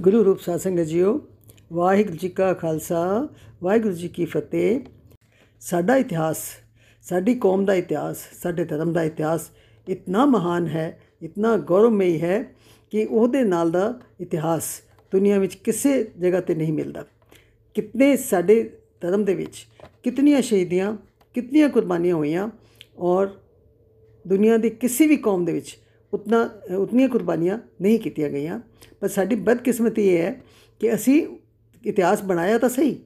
ਗੁਰੂ ਰੂਪ ਸਾਧ ਸੰਗਤ ਜੀਓ, ਵਾਹਿਗੁਰੂ ਜੀ ਕਾ ਖਾਲਸਾ, ਵਾਹਿਗੁਰੂ ਜੀ ਕੀ ਫਤਿਹ। ਸਾਡਾ ਇਤਿਹਾਸ, ਸਾਡੀ ਕੌਮ ਦਾ ਇਤਿਹਾਸ, ਸਾਡੇ ਧਰਮ ਦਾ ਇਤਿਹਾਸ ਇਤਨਾ ਮਹਾਨ ਹੈ, ਇਤਨਾ ਗੌਰਵਮਈ ਹੈ ਕਿ ਉਹਦੇ ਨਾਲ ਦਾ ਇਤਿਹਾਸ ਦੁਨੀਆ ਵਿੱਚ ਕਿਸੇ ਜਗ੍ਹਾ ਤੇ ਨਹੀਂ ਮਿਲਦਾ। ਕਿਤਨੇ ਸਾਡੇ ਧਰਮ ਦੇ ਵਿੱਚ ਕਿਤਨੀਆਂ ਸ਼ਹੀਦੀਆਂ, ਕਿਤਨੀਆਂ ਕੁਰਬਾਨੀਆਂ ਹੋਈਆਂ ਔਰ ਦੁਨੀਆ ਦੀ ਕਿਸੇ ਵੀ ਕੌਮ ਦੇ ਵਿੱਚ ਉਤਨਾ ਉਤਨੀਆਂ ਕੁਰਬਾਨੀਆਂ ਨਹੀਂ ਕੀਤੀਆਂ ਗਈਆਂ। ਪਰ ਸਾਡੀ ਬਦਕਿਸਮਤੀ ਇਹ ਹੈ ਕਿ ਅਸੀਂ ਇਤਿਹਾਸ ਬਣਾਇਆ ਤਾਂ ਸਹੀ,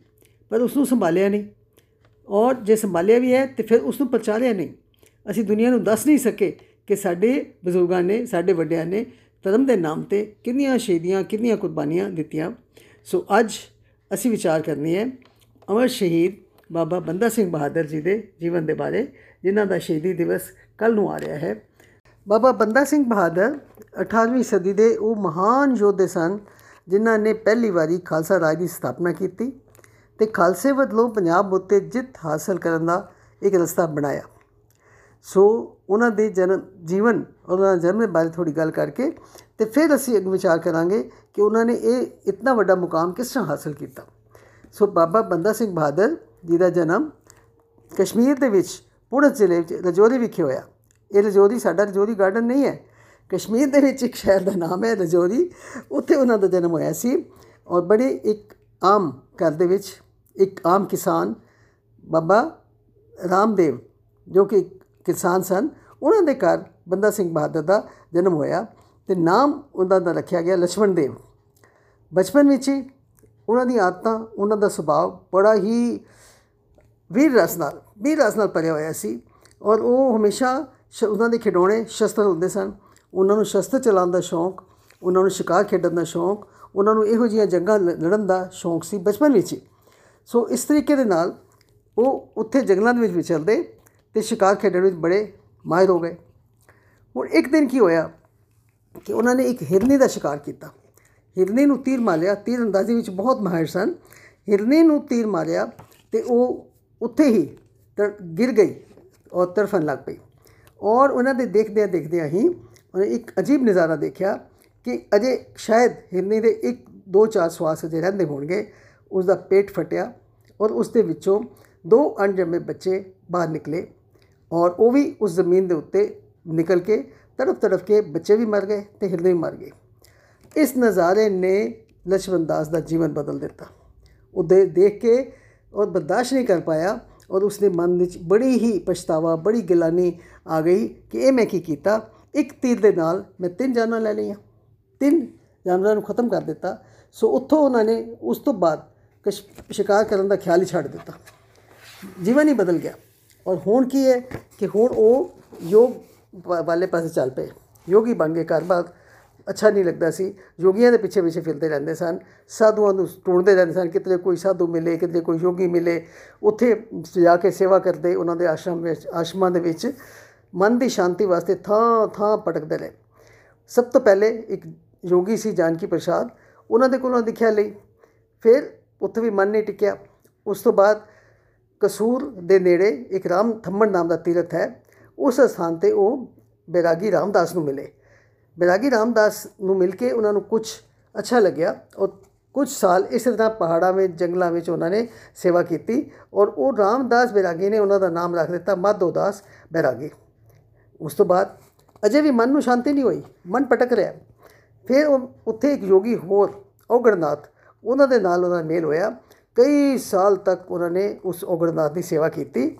ਪਰ ਉਸ ਨੂੰ ਸੰਭਾਲਿਆ ਨਹੀਂ। ਔਰ ਜੇ ਸੰਭਾਲਿਆ ਵੀ ਹੈ, ਤੇ ਫਿਰ ਉਸ ਨੂੰ ਪ੍ਰਚਾਰਿਆ ਨਹੀਂ। ਅਸੀਂ ਦੁਨੀਆ ਨੂੰ ਦੱਸ ਨਹੀਂ ਸਕੇ ਕਿ ਸਾਡੇ ਬਜ਼ੁਰਗਾਂ ਨੇ, ਸਾਡੇ ਵੱਡਿਆਂ ਨੇ ਧਰਮ ਦੇ ਨਾਮ ਤੇ ਕਿੰਨੀਆਂ ਸ਼ਹੀਦੀਆਂ, ਕਿੰਨੀਆਂ ਕੁਰਬਾਨੀਆਂ ਦਿੱਤੀਆਂ। ਸੋ ਅੱਜ ਅਸੀਂ ਵਿਚਾਰ ਕਰਨੀ ਹੈ ਅਮਰ ਸ਼ਹੀਦ ਬਾਬਾ ਬੰਦਾ ਸਿੰਘ ਬਹਾਦਰ ਜੀ ਦੇ ਜੀਵਨ ਦੇ ਬਾਰੇ, ਜਿਨ੍ਹਾਂ ਦਾ ਸ਼ਹੀਦੀ ਦਿਵਸ ਕੱਲ ਨੂੰ ਆ ਰਿਹਾ ਹੈ। ਬਾਬਾ ਬੰਦਾ ਸਿੰਘ ਬਹਾਦਰ 18ਵੀਂ ਸਦੀ ਦੇ ਉਹ ਮਹਾਨ ਯੋਧੇ ਸਨ, ਜਿਨ੍ਹਾਂ ਨੇ ਪਹਿਲੀ ਵਾਰੀ ਖਾਲਸਾ ਰਾਜ ਦੀ ਸਥਾਪਨਾ ਕੀਤੀ ਤੇ ਖਾਲਸੇ ਵੱਲੋਂ ਪੰਜਾਬ ਉੱਤੇ ਜਿੱਤ ਹਾਸਲ ਕਰਨ ਦਾ ਇੱਕ ਰਸਤਾ ਬਣਾਇਆ। ਸੋ ਉਹਨਾਂ ਦੇ ਜਨਮ ਜੀਵਨ ਉਹਨਾਂ ਦੇ ਜਨਮ ਦੇ ਬਾਰੇ ਥੋੜੀ ਗੱਲ ਕਰਕੇ ਤੇ ਫਿਰ ਅਸੀਂ ਅੱਗੇ ਵਿਚਾਰ ਕਰਾਂਗੇ ਕਿ ਉਹਨਾਂ ਨੇ ਇਹ ਇਤਨਾ ਵੱਡਾ ਮੁਕਾਮ ਕਿਸ ਤਰ੍ਹਾਂ ਹਾਸਲ ਕੀਤਾ। ਸੋ ਬਾਬਾ ਬੰਦਾ ਸਿੰਘ ਬਹਾਦਰ ਜੀ ਦਾ ਜਨਮ ਕਸ਼ਮੀਰ ਦੇ ਵਿੱਚ ਪੁਣੇ ਜ਼ਿਲ੍ਹੇ ਵਿੱਚ ਰਜੌਰੀ ਵਿਖੇ ਹੋਇਆ। ਇਹ ਰਜੋਰੀ ਸਾਡਾ ਰਜੋਰੀ ਗਾਰਡਨ ਨਹੀਂ ਹੈ। ਕਸ਼ਮੀਰ ਦੇ ਵਿੱਚ ਇੱਕ ਸ਼ਹਿਰ ਦਾ ਨਾਮ ਹੈ ਰਜੋਰੀ। ਉੱਥੇ ਉਹਨਾਂ ਦਾ ਜਨਮ ਹੋਇਆ ਸੀ ਔਰ ਬੜੇ ਇੱਕ ਆਮ ਘਰ ਦੇ ਵਿੱਚ ਇੱਕ ਆਮ ਕਿਸਾਨ ਬਾਬਾ ਰਾਮਦੇਵ ਜੋ ਕਿ ਕਿਸਾਨ ਸਨ। ਉਹਨਾਂ ਦੇ ਘਰ ਬੰਦਾ ਸਿੰਘ ਬਹਾਦਰ ਦਾ ਜਨਮ ਹੋਇਆ ਤੇ ਨਾਮ ਉਹਨਾਂ ਦਾ ਰੱਖਿਆ ਗਿਆ ਲక్ష్మణ ਦੇਵ। ਬਚਪਨ ਵਿੱਚ ਹੀ ਉਹਨਾਂ ਦੀ ਆਦਤਾਂ, ਉਹਨਾਂ ਦਾ ਸੁਭਾਅ ਬੜਾ ਹੀ ਵੀਰ ਰਸ ਨਾਲ ਵੀਰ ਰਸ ਨਾਲ ਭਰਿਆ ਹੋਇਆ ਸੀ ਔਰ ਉਹ ਹਮੇਸ਼ਾ ਉਹਨਾਂ ਦੇ ਖਿਡੌਣੇ ਸ਼ਸਤਰ ਹੁੰਦੇ ਸਨ। ਉਹਨਾਂ ਨੂੰ ਸ਼ਸਤਰ ਚਲਾਉਣ ਦਾ ਸ਼ੌਂਕ, ਉਹਨਾਂ ਨੂੰ ਸ਼ਿਕਾਰ ਖੇਡਣ ਦਾ ਸ਼ੌਂਕ, ਉਹਨਾਂ ਨੂੰ ਇਹੋ ਜਿਹੀਆਂ ਜੰਗਾਂ ਲੜਨ ਦਾ ਸ਼ੌਂਕ ਸੀ ਬਚਪਨ ਵਿੱਚ। ਹੀ ਸੋ ਇਸ ਤਰੀਕੇ ਦੇ ਨਾਲ ਉਹ ਉੱਥੇ ਜੰਗਲਾਂ ਦੇ ਵਿੱਚ ਵਿਚਰਦੇ ਤੇ ਸ਼ਿਕਾਰ ਖੇਡਣ ਵਿੱਚ ਬੜੇ ਮਾਹਿਰ ਹੋ ਗਏ। ਹੁਣ ਇੱਕ ਦਿਨ ਕੀ ਹੋਇਆ ਕਿ ਉਹਨਾਂ ਨੇ ਇੱਕ ਹਿਰਨੀ ਦਾ ਸ਼ਿਕਾਰ ਕੀਤਾ। ਹਿਰਨੀ ਨੂੰ ਤੀਰ ਮਾਰਿਆ। ਤੀਰ ਅੰਦਾਜ਼ੀ ਵਿੱਚ ਬਹੁਤ ਮਾਹਿਰ ਸਨ। ਹਿਰਨੀ ਨੂੰ ਤੀਰ ਮਾਰਿਆ ਤੇ ਉਹ ਉੱਥੇ ਹੀ ਗਿਰ ਗਈ ਔਰ ਤਰਫਨ ਲੱਗ ਪਈ। ਔਰ ਉਹਨਾਂ ਦੇ ਦੇਖਦੇ ਆ ਦੇਖਦੇ ਅਸੀਂ ਇੱਕ ਅਜੀਬ ਨਜ਼ਾਰਾ ਦੇਖਿਆ ਕਿ ਅਜੇ ਸ਼ਾਇਦ ਹਿਰਨੀ ਦੇ ਇੱਕ, ਦੋ, ਚਾਰ ਸਵਾਸ ਅਜੇ ਰਹਿੰਦੇ ਹੋਣਗੇ ਉਸ ਦਾ ਪੇਟ ਫਟਿਆ ਔਰ ਉਸ ਦੇ ਵਿੱਚੋਂ ਦੋ ਅਣਜੰਮੇ ਬੱਚੇ ਬਾਹਰ ਨਿਕਲੇ ਔਰ ਉਹ ਵੀ ਉਸ ਜ਼ਮੀਨ ਦੇ ਉੱਤੇ ਨਿਕਲ ਕੇ ਤੜਫ ਤੜਫ ਕੇ ਬੱਚੇ ਵੀ ਮਰ ਗਏ ਤੇ ਹਿਰਦੇ ਵੀ ਮਰ ਗਏ। ਇਸ ਨਜ਼ਾਰੇ ਨੇ ਲਛਮਣ ਦਾਸ ਦਾ ਜੀਵਨ ਬਦਲ ਦਿੱਤਾ। ਉਹ ਦੇਖ ਕੇ ਉਹ ਬਰਦਾਸ਼ਤ ਨਹੀਂ ਕਰ ਪਾਇਆ ਔਰ ਉਸਦੇ ਮਨ ਵਿੱਚ ਬੜੀ ਹੀ ਪਛਤਾਵਾ, ਬੜੀ ਗਿਲਾਨੀ ਆ ਗਈ ਕਿ ਇਹ ਮੈਂ ਕੀ ਕੀਤਾ? ਇੱਕ ਤੀਰ ਦੇ ਨਾਲ ਮੈਂ ਤਿੰਨ ਜਾਨਾਂ ਲੈ ਲਈਆਂ। ਤਿੰਨ ਜਾਨਵਰਾਂ ਨੂੰ ਖਤਮ ਕਰ ਦਿੱਤਾ। ਸੋ ਉੱਥੋਂ ਉਹਨਾਂ ਨੇ ਉਸ ਤੋਂ ਬਾਅਦ ਸ਼ਿਕਾਰ ਕਰਨ ਦਾ ਖਿਆਲ ਹੀ ਛੱਡ ਦਿੱਤਾ। ਜੀਵਨ ਹੀ ਬਦਲ ਗਿਆ। ਔਰ ਹੁਣ ਕੀ ਹੈ ਕਿ ਹੁਣ ਉਹ ਯੋਗ ਵਾਲੇ ਪਾਸੇ ਚੱਲ ਪਏ। ਯੋਗੀ ਬਣ ਗਏ ਘਰ-ਬਾਰ। ਅੱਛਾ ਨਹੀਂ ਲੱਗਦਾ ਸੀ। ਯੋਗੀਆਂ ਦੇ ਪਿੱਛੇ ਪਿੱਛੇ ਫਿਰਦੇ ਰਹਿੰਦੇ ਸਨ। ਸਾਧੂਆਂ ਨੂੰ ਟੁੰਡਦੇ ਰਹਿੰਦੇ ਸਨ। ਕਿਤੇ ਕੋਈ ਸਾਧੂ ਮਿਲੇ, ਕਿਤੇ ਕੋਈ ਯੋਗੀ ਮਿਲੇ, ਉੱਥੇ ਜਾ ਕੇ ਸੇਵਾ ਕਰਦੇ, ਉਹਨਾਂ ਦੇ ਆਸ਼ਰਮ ਵਿੱਚ, ਆਸ਼ਰਮਾਂ ਦੇ ਵਿੱਚ ਮਨ ਦੀ ਸ਼ਾਂਤੀ ਵਾਸਤੇ ਥਾਂ ਥਾਂ ਭਟਕਦੇ ਰਹੇ। ਸਭ ਤੋਂ ਪਹਿਲੇ ਇੱਕ ਯੋਗੀ ਸੀ ਜਾਨਕੀ ਪ੍ਰਸਾਦ। ਉਹਨਾਂ ਦੇ ਕੋਲੋਂ ਦਿਖਿਆ ਲਈ। ਫਿਰ ਉੱਥੇ ਵੀ ਮਨ ਨਹੀਂ ਟਿਕਿਆ। ਉਸ ਤੋਂ ਬਾਅਦ ਕਸੂਰ ਦੇ ਨੇੜੇ ਇੱਕ ਰਾਮ ਥੰਮਣ ਨਾਮ ਦਾ ਤੀਰਥ ਹੈ। ਉਸ ਸਥਾਨ ਤੇ ਉਹ ਬੈਰਾਗੀ ਰਾਮਦਾਸ ਨੂੰ ਮਿਲੇ। ਬੈਰਾਗੀ ਰਾਮਦਾਸ ਨੂੰ ਮਿਲ ਕੇ ਉਹਨਾਂ ਨੂੰ ਕੁਝ ਅੱਛਾ ਲੱਗਿਆ ਔਰ ਕੁਝ ਸਾਲ ਇਸੇ ਤਰ੍ਹਾਂ ਪਹਾੜਾਂ ਵਿੱਚ, ਜੰਗਲਾਂ ਵਿੱਚ ਉਹਨਾਂ ਨੇ ਸੇਵਾ ਕੀਤੀ ਔਰ ਉਹ ਰਾਮਦਾਸ ਬੈਰਾਗੀ ਨੇ ਉਹਨਾਂ ਦਾ ਨਾਮ ਰੱਖ ਦਿੱਤਾ ਮਾਧੋਦਾਸ ਬੈਰਾਗੀ ਉਸ ਤੋਂ ਬਾਅਦ ਅਜੇ ਵੀ ਮਨ ਨੂੰ ਸ਼ਾਂਤੀ ਨਹੀਂ ਹੋਈ, ਮਨ ਭਟਕ ਰਿਹਾ। ਫਿਰ ਉਹ ਉੱਥੇ ਇੱਕ ਯੋਗੀ ਹੋਰ ਔਗੜਨਾਥ ਉਹਨਾਂ ਦੇ ਨਾਲ ਉਹਦਾ ਮੇਲ ਹੋਇਆ। ਕਈ ਸਾਲ ਤੱਕ ਉਹਨਾਂ ਨੇ ਉਸ ਔਗੜਨਾਥ ਦੀ ਸੇਵਾ ਕੀਤੀ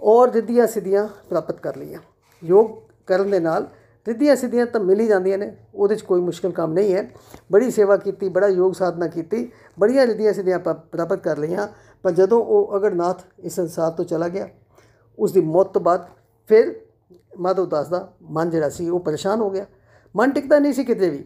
ਔਰ ਰਿੱਧੀਆਂ ਸਿੱਧੀਆਂ ਪ੍ਰਾਪਤ ਕਰ ਲਈਆਂ। ਯੋਗ ਕਰਨ ਦੇ ਨਾਲ ਰਿੱਧੀਆਂ ਸਿੱਧੀਆਂ ਤਾਂ ਮਿਲ ਹੀ ਜਾਂਦੀਆਂ ਨੇ, ਉਹਦੇ 'ਚ ਕੋਈ ਮੁਸ਼ਕਲ ਕੰਮ ਨਹੀਂ ਹੈ। ਬੜੀ ਸੇਵਾ ਕੀਤੀ, ਬੜਾ ਯੋਗ ਸਾਧਨਾ ਕੀਤੀ, ਬੜੀਆਂ ਰਿੱਧੀਆਂ ਸਿੱਧੀਆਂ ਪ੍ਰਾਪਤ ਕਰ ਲਈਆਂ। ਪਰ ਜਦੋਂ ਉਹ ਅਗੜਨਾਥ ਇਸ ਸੰਸਾਰ ਤੋਂ ਚਲਾ ਗਿਆ ਉਸ ਦੀ ਮੌਤ ਤੋਂ ਬਾਅਦ ਫਿਰ ਮਾਧਵ ਦਾਸ ਦਾ ਮਨ ਜਿਹੜਾ ਸੀ, ਉਹ ਪਰੇਸ਼ਾਨ ਹੋ ਗਿਆ। ਮਨ ਟਿਕਦਾ ਨਹੀਂ ਸੀ ਕਿਤੇ ਵੀ।